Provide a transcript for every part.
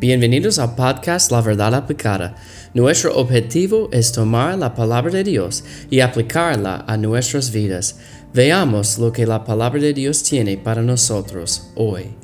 Bienvenidos al podcast La Verdad Aplicada. Nuestro objetivo es tomar la palabra de Dios y aplicarla a nuestras vidas. Veamos lo que la palabra de Dios tiene para nosotros hoy.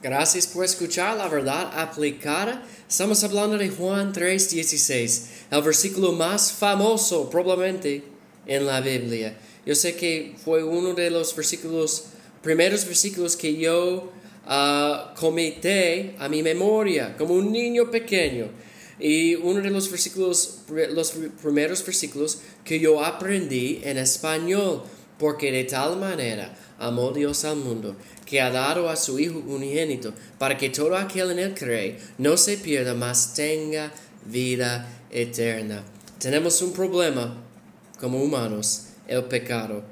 Gracias por escuchar la verdad aplicada. Estamos hablando de Juan 3:16, el versículo más famoso probablemente en la Biblia. Yo sé que fue uno de los versículos, primeros versículos que yo uh, comité a mi memoria como un niño pequeño. Y uno de los versículos, los primeros versículos que yo aprendí en español, porque de tal manera amó Dios al mundo, que ha dado a su Hijo unigénito, para que todo aquel en él cree no se pierda, mas tenga vida eterna. Tenemos un problema como humanos el pecado.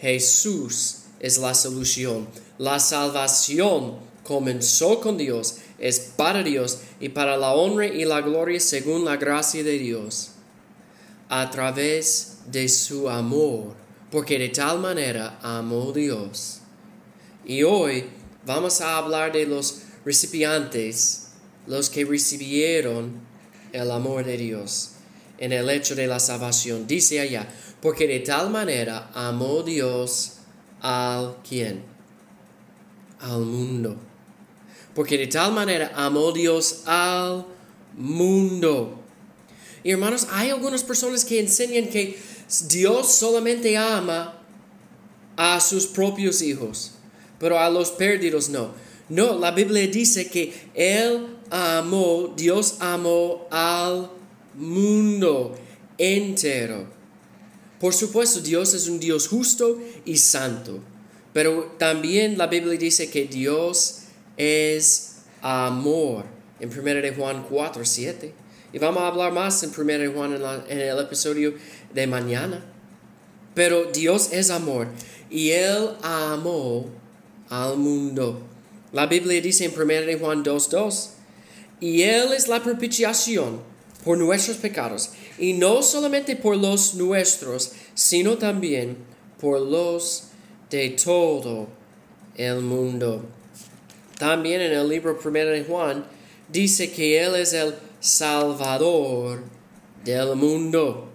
Jesús es la solución. La salvación comenzó con Dios, es para Dios y para la honra y la gloria según la gracia de Dios, a través de su amor, porque de tal manera amó Dios. Y hoy vamos a hablar de los recipientes, los que recibieron el amor de Dios en el hecho de la salvación. Dice allá, porque de tal manera amó Dios al quien? Al mundo. Porque de tal manera amó Dios al mundo. Y hermanos, hay algunas personas que enseñan que Dios solamente ama a sus propios hijos, pero a los perdidos no. No, la Biblia dice que Él amó, Dios amó al mundo entero. Por supuesto, Dios es un Dios justo y santo, pero también la Biblia dice que Dios es amor en 1 de Juan 4, 7. Y vamos a hablar más en 1 de Juan en, el episodio de mañana. Pero Dios es amor y Él amó al mundo. La Biblia dice en 1 de Juan 2, 2, y Él es la propiciación por nuestros pecados, y no solamente por los nuestros, sino también por los de todo el mundo. También en el libro primero de Juan dice que Él es el Salvador del mundo.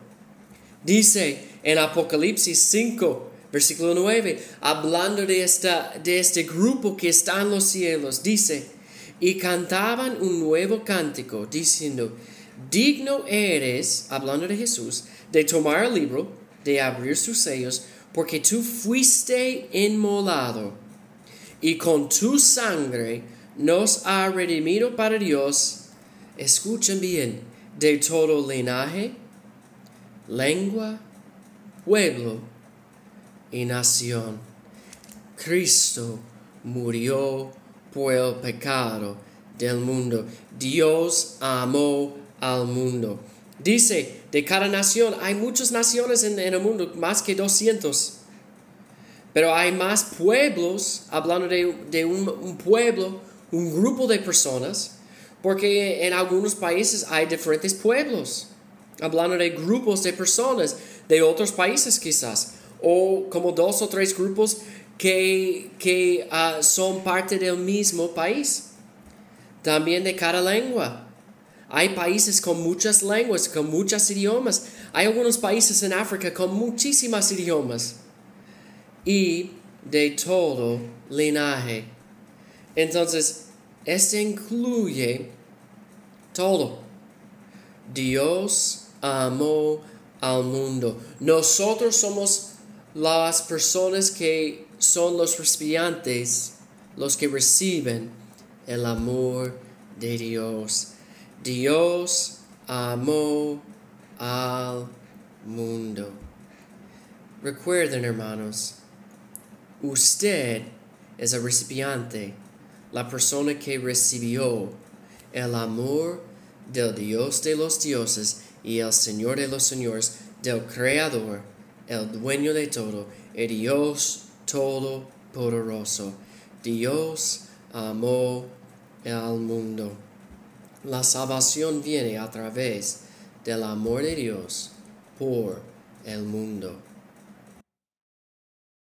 Dice en Apocalipsis 5, versículo 9, hablando de, esta, de este grupo que está en los cielos, dice, y cantaban un nuevo cántico, diciendo, digno eres, hablando de Jesús, de tomar el libro, de abrir sus sellos, porque tú fuiste inmolado y con tu sangre nos ha redimido para Dios. Escuchen bien, de todo linaje, lengua, pueblo y nación. Cristo murió por el pecado del mundo. Dios amó al mundo. Dice, de cada nación, hay muchas naciones en, el mundo, más que 200. Pero hay más pueblos, hablando de, un, un, pueblo, un grupo de personas, porque en algunos países hay diferentes pueblos, hablando de grupos de personas de otros países quizás, o como dos o tres grupos que, que ah, son parte del mismo país, también de cada lengua. Hay países con muchas lenguas, con muchos idiomas. Hay algunos países en África con muchísimas idiomas. Y de todo linaje. Entonces, este incluye todo. Dios amó al mundo. Nosotros somos las personas que son los recipientes, los que reciben el amor de Dios. Dios amó al mundo. Recuerden, hermanos, usted es el recipiente, la persona que recibió el amor del Dios de los dioses y el Señor de los señores, del Creador, el dueño de todo, el Dios todopoderoso. Dios amó al mundo. La salvación viene a través del amor de Dios por el mundo.